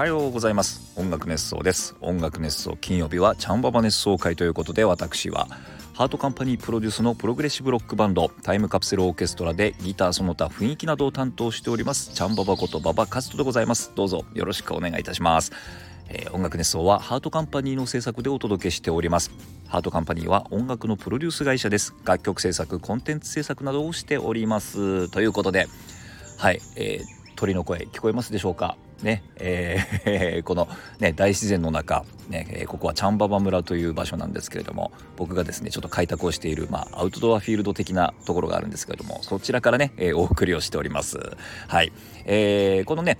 はようございます。音楽熱想です。音楽熱想金曜日はチャンババ熱想回ということで私はハートカンパニープロデュースのプログレッシブロックバンドタイムカプセルオーケストラでギターその他雰囲気などを担当しておりますチャンババことババカストでございます。どうぞよろしくお願いいたします。えー、音楽熱想はハートカンパニーの制作でお届けしております。ハートカンパニーは音楽のプロデュース会社です。楽曲制作コンテンツ制作などをしております。ということではい、えー、鳥の声聞こえますでしょうか？ねえー、この、ね、大自然の中、ね、ここはチャンババ村という場所なんですけれども僕がですねちょっと開拓をしている、まあ、アウトドアフィールド的なところがあるんですけれどもそちらからね、えー、お送りをしております。はい、えー、このね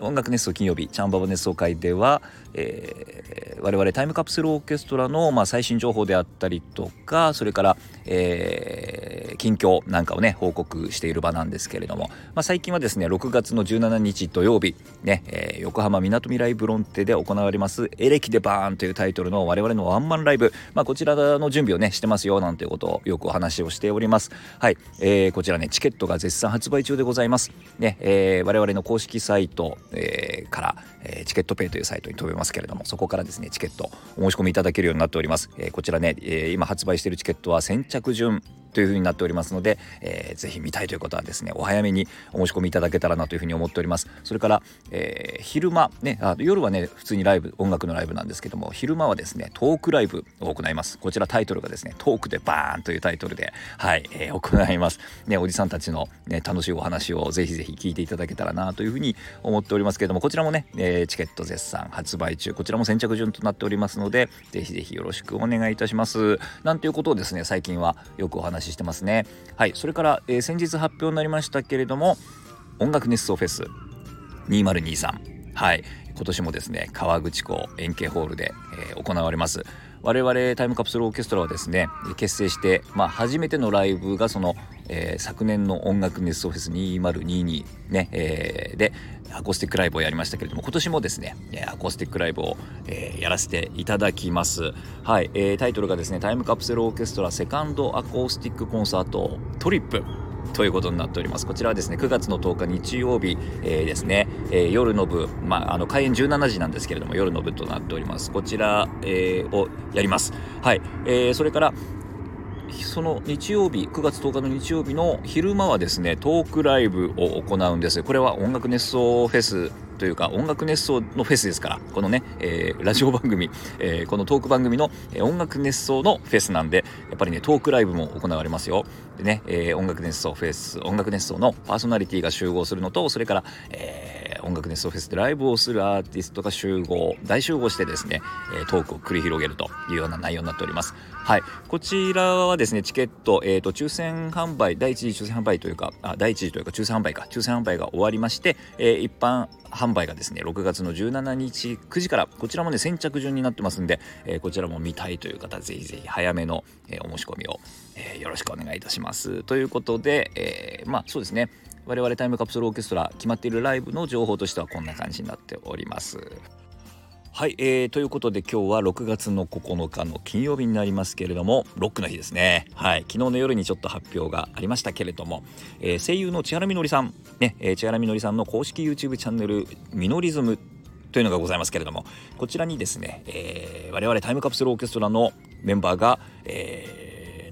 音楽熱奏金曜日チャンババ熱奏会では、えー、我々タイムカプセルオーケストラの、まあ、最新情報であったりとかそれから、えー、近況なんかをね報告している場なんですけれども、まあ、最近はですね6月の17日土曜日ね、えー、横浜みなとみらいブロンテで行われます「エレキでバーン」というタイトルの我々のワンマンライブ、まあ、こちらの準備をねしてますよなんていうことをよくお話をしております。はい、えー、こちらねチケットが絶賛発売中でございます。ね、え、我々の公式サイト、え、から、え、チケットペイというサイトに飛べますけれどもそこからですねチケットお申し込みいただけるようになっております、え、こちらね、え、今発売しているチケットは先着順。というふうになっておりますので、えー、ぜひ見たいということはですねお早めにお申し込みいただけたらなというふうに思っております。それから、えー、昼間ねあ夜はね普通にライブ音楽のライブなんですけども昼間はですねトークライブを行います。こちらタイトルがですねトークでバーンというタイトルではい、えー、行います。ねおじさんたちのね楽しいお話をぜひぜひ聞いていただけたらなというふうに思っておりますけれどもこちらもね、えー、チケット絶賛発売中。こちらも先着順となっておりますのでぜひぜひよろしくお願いいたします。なんていうことをですね最近はよくお話ししてますね。はいそれから、えー、先日発表になりましたけれども音楽熱奏フェス2023はい今年もですね河口湖円形ホールで、えー、行われます。我々タイムカプセルオーケストラはですね結成して、まあ、初めてのライブがその、えー、昨年の音楽熱奏フェス2022ね、えー、でアコースティックライブをやりましたけれども今年もですねアコースティックライブを、えー、やらせていただきます。はい、えー、タイトルがですねタイムカプセルオーケストラセカンドアコースティックコンサートトリップ。ということになっております。こちらはですね9月の10日日曜日、えー、ですね、えー、夜の部、まあ、あの開演17時なんですけれども夜の部となっております。こちら、えー、をやります。はい、えー、それからその日曜日9月10日の日曜日の昼間はですねトークライブを行うんです。これは音楽熱奏フェスというか音楽熱奏のフェスですからこのね、えー、ラジオ番組、えー、このトーク番組の、え、音楽熱奏のフェスなんでやっぱりねトークライブも行われますよ。でね、え、音楽熱奏フェス音楽熱奏のパーソナリティが集合するのとそれから、え、音楽熱奏フェスでライブをするアーティストが集合大集合してですね、え、トークを繰り広げるというような内容になっております。はい。こちらはですねチケット、えーと、抽選販売第一次抽選販売というかあ第一次というか抽選販売か。抽選販売が終わりまして、えー、一般販売がですね6月の17日9時からこちらもね先着順になってますんで、えー、こちらも見たいという方ぜひぜひ早めの、えー、お申し込みを、えー、よろしくお願いいたします。ということで、えまあそうですね。我々タイムカプセルオーケストラ決まっているライブの情報としてはこんな感じになっております。はい、えー、ということで今日は6月の9日の金曜日になりますけれどもロックの日ですねはい昨日の夜にちょっと発表がありましたけれども、えー、声優の千原みのりさんね、えー、千原みのりさんの公式 YouTube チャンネルミノリズムというのがございますけれどもこちらにですね、えー、我々タイムカプセルオーケストラのメンバーが、えー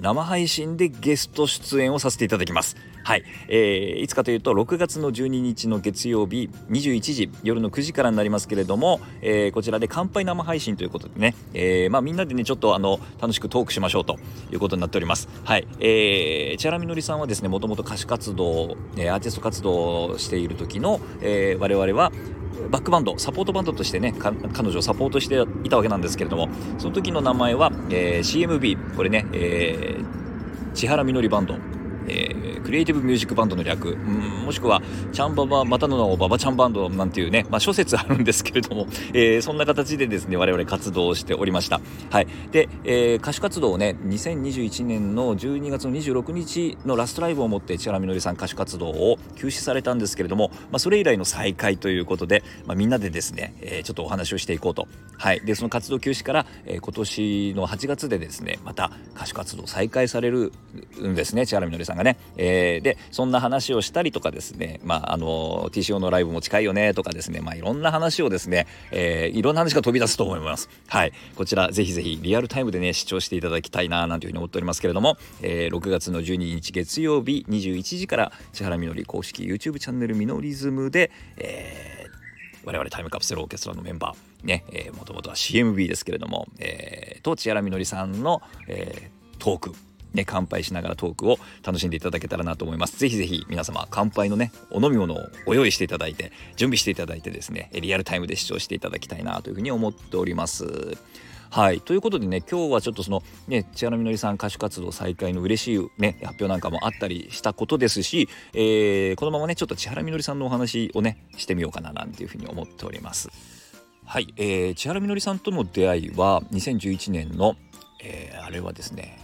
生配信でゲスト出演をさせていただきます。はい、えー、いつかというと6月の12日の月曜日21時夜の9時からになりますけれども、えー、こちらで乾杯生配信ということでね、えー、まあ、みんなでねちょっとあの楽しくトークしましょうということになっております。はい、えー、千原みのりさんはですねもともと歌手活動、えアーティスト活動をしている時の、え我々はバックバンドサポートバンドとしてね彼女をサポートしていたわけなんですけれどもその時の名前は、えー、CMB これね、えー、千原みのりバンド。えー、クリエイティブミュージックバンドの略、うん、もしくは、チャンババ、またの名をババチャンバンドなんていうね、まあ、諸説あるんですけれども、えー、そんな形でですね、我々活動しておりました。はい。で、えー、歌手活動をね、2021年の12月の26日のラストライブをもって、千原みのりさん歌手活動を休止されたんですけれども、まあ、それ以来の再開ということで、まあ、みんなでですね、えー、ちょっとお話をしていこうと。はい。で、その活動休止から、えー、今年の8月でですね、また歌手活動再開されるんですね、千原みのりさんんがね、えー、でそんな話をしたりとかですねまああの TCO のライブも近いよねとかですねまあいろんな話をですね、えー、いろんな話が飛び出すと思います。はい。こちらぜひぜひリアルタイムでね視聴していただきたいななんていうふうに思っておりますけれども、えー、6月の12日月曜日21時から千原みのり公式 YouTube チャンネルミノリズムで、えー、我々タイムカプセルオーケストラのメンバーね、えー、もともとは CMB ですけれども、えー、と千原みのりさんの、えー、トーク。ね、乾杯しながらトークを楽しんでいただけたらなと思います。ぜひぜひ皆様乾杯のね、お飲み物をご用意していただいて、準備していただいてですね、リアルタイムで視聴していただきたいなというふうに思っております。はい、ということでね今日はちょっとそのね千原みのりさん歌手活動再開の嬉しいね発表なんかもあったりしたことですし、えー、このままねちょっと千原みのりさんのお話をねしてみようかななんていうふうに思っております。はい、えー、千原みのりさんとの出会いは2011年の、えー、あれはですね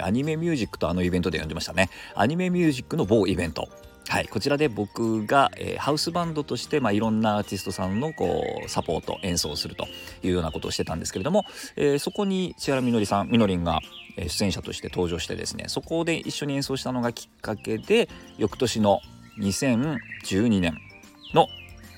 アニメミュージックとあのイベントで呼んでましたね。アニメミュージックの某イベント。はい、こちらで僕が、えー、ハウスバンドとして、まあ、いろんなアーティストさんのこうサポート演奏するというようなことをしてたんですけれども、えー、そこに千原みのりさんみのりんが出演者として登場してですねそこで一緒に演奏したのがきっかけで翌年の2012年の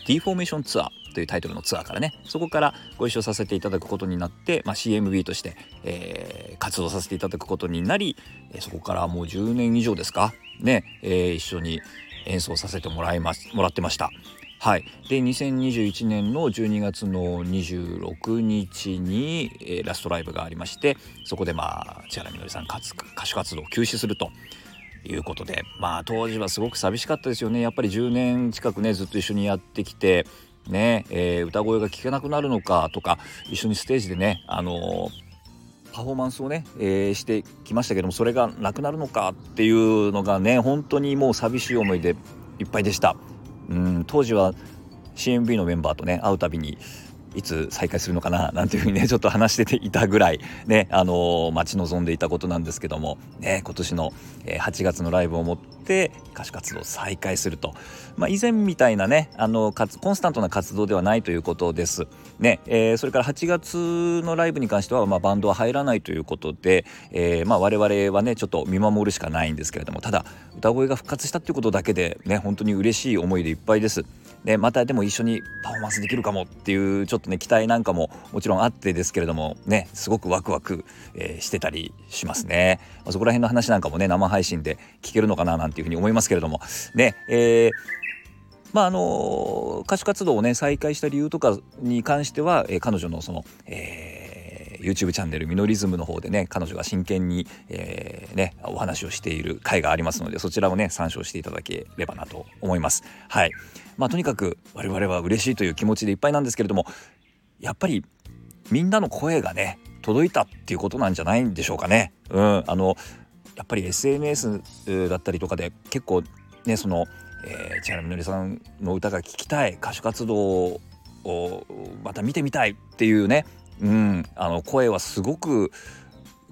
D フォーメーションツアーというタイトルのツアーからねそこからご一緒させていただくことになって、まあ、CMB として、えー、活動させていただくことになりそこからもう10年以上ですか？ね、えー、一緒に演奏させてもらいますもらってました。はい、で2021年の12月の26日に、えー、ラストライブがありましてそこでまあ千原みのりさん歌手活動を休止すると。いうことでまあ当時はすごく寂しかったですよね。やっぱり10年近くねずっと一緒にやってきてね、えー、歌声が聞けなくなるのかとか一緒にステージでねあのー、パフォーマンスをね、えー、してきましたけどもそれがなくなるのかっていうのがね本当にもう寂しい思いでいっぱいでした。うん当時は CMB のメンバーとね会うたびにいつ再開するのかななんていうふうにねちょっと話してていたぐらいねあの、待ち望んでいたことなんですけどもね今年の8月のライブをもって歌手活動再開すると、まあ、以前みたいなねあのコンスタントな活動ではないということです。ねえー、それから8月のライブに関しては、まあ、バンドは入らないということで、えーまあ、我々はねちょっと見守るしかないんですけれどもただ歌声が復活したっていうことだけでね本当に嬉しい思いでいっぱいです。でまたでも一緒にパフォーマンスできるかもっていうちょっとね期待なんかももちろんあってですけれどもねすごくワクワク、えー、してたりしますね、まあ、そこら辺の話なんかもね生配信で聞けるのかななんていうふうに思いますけれども。ねえーまああの歌手活動をね再開した理由とかに関しては、えー、彼女のその、えー YouTube チャンネルミノリズムの方でね彼女が真剣に、えー、ね、お話をしている回がありますのでそちらをね参照していただければなと思います。はいまあ、とにかく我々は嬉しいという気持ちでいっぱいなんですけれどもやっぱりみんなの声がね届いたっていうことなんじゃないんでしょうかね。うん、あのやっぱり SNS だったりとかで結構ねその、えー、千原みのりさんの歌が聴きたい歌手活動をまた見てみたいっていうねうん、あの声はすごく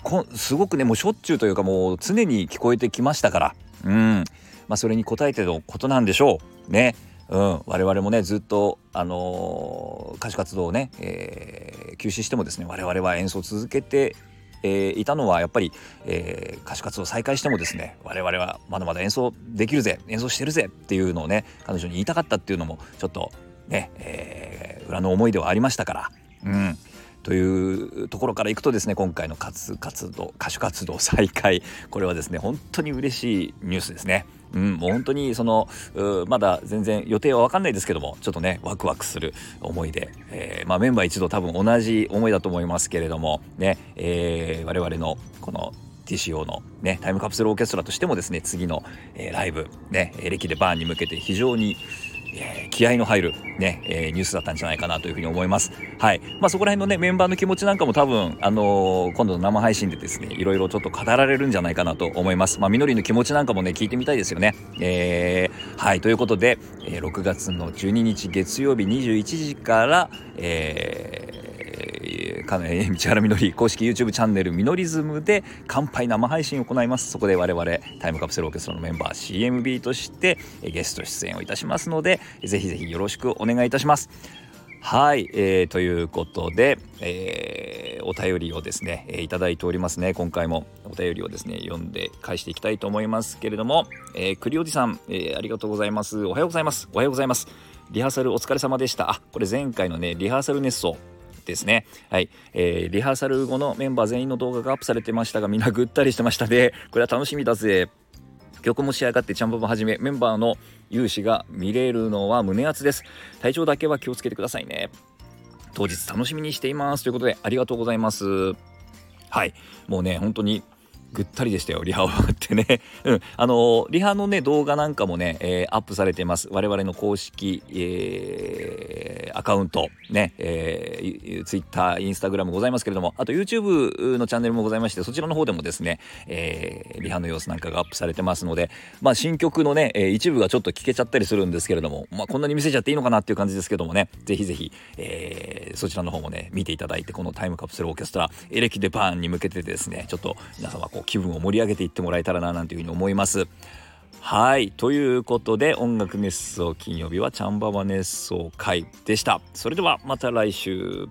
こすごくねもうしょっちゅうというかもう常に聞こえてきましたから、うん。まあ、それに応えてのことなんでしょう。ね。うん、我々もねずっと、あのー、歌手活動をね、えー、休止してもですね我々は演奏を続けて、えー、いたのはやっぱり、えー、歌手活動再開してもですね我々はまだまだ演奏できるぜ演奏してるぜっていうのをね彼女に言いたかったっていうのもちょっとね、えー、裏の思いではありましたから。うん。というところからいくとですね今回の活活動歌手活動再開これはですね本当に嬉しいニュースですね。うん、もう本当にそのまだ全然予定は分かんないですけどもちょっとねワクワクする思いで、えー、まあ、メンバー一同多分同じ思いだと思いますけれどもね、えー、我々のこの TCO のねタイムカプセルオーケストラとしてもですね次の、えー、ライブね歴でバーンに向けて非常にえー、気合の入るね、えー、ニュースだったんじゃないかなというふうに思います。はい。まあそこら辺のね、メンバーの気持ちなんかも多分、あのー、今度の生配信でですね、いろいろちょっと語られるんじゃないかなと思います。まあみのりの気持ちなんかもね、聞いてみたいですよね。えー、はい。ということで、えー、6月の12日月曜日21時から、えー、かね、道原みのり公式 YouTube チャンネルミノリズムで乾杯生配信を行います。そこで我々タイムカプセルオーケストラのメンバー CMB としてゲスト出演をいたしますのでぜひぜひよろしくお願いいたします。はい、えー、ということで、えー、お便りをですね、えー、いただいておりますね。今回もお便りをですね読んで返していきたいと思いますけれども、えー、栗おじさん、えー、ありがとうございます。おはようございます。おはようございます。リハーサルお疲れ様でした。あこれ前回のねリハーサル熱奏ですね。はい、えー、リハーサル後のメンバー全員の動画がアップされてましたが、みんなぐったりしてましたね。これは楽しみだぜ。曲も仕上がってチャンバもはじめメンバーの勇姿が見れるのは胸熱です。体調だけは気をつけてくださいね。当日楽しみにしています。ということでありがとうございます。はい。もうね本当にぐったりでしたよ。リハ終わってね、うん、あのリハのね動画なんかもね、えー、アップされてます。我々の公式、えー、アカウントね、えー、Twitter、Instagram ございますけれどもあと YouTube のチャンネルもございましてそちらの方でもですね、えー、リハの様子なんかがアップされてますのでまあ新曲のね、えー、一部がちょっと聞けちゃったりするんですけれどもまあこんなに見せちゃっていいのかなっていう感じですけどもねぜひぜひ、えー、そちらの方もね見ていただいてこのタイムカプセルオーケストラエレキデパーンに向けてですねちょっと皆様こう気分を盛り上げていってもらえたらななんていうふうに思います。はいということで音楽熱奏金曜日はチャンババ熱奏会でした。それではまた来週。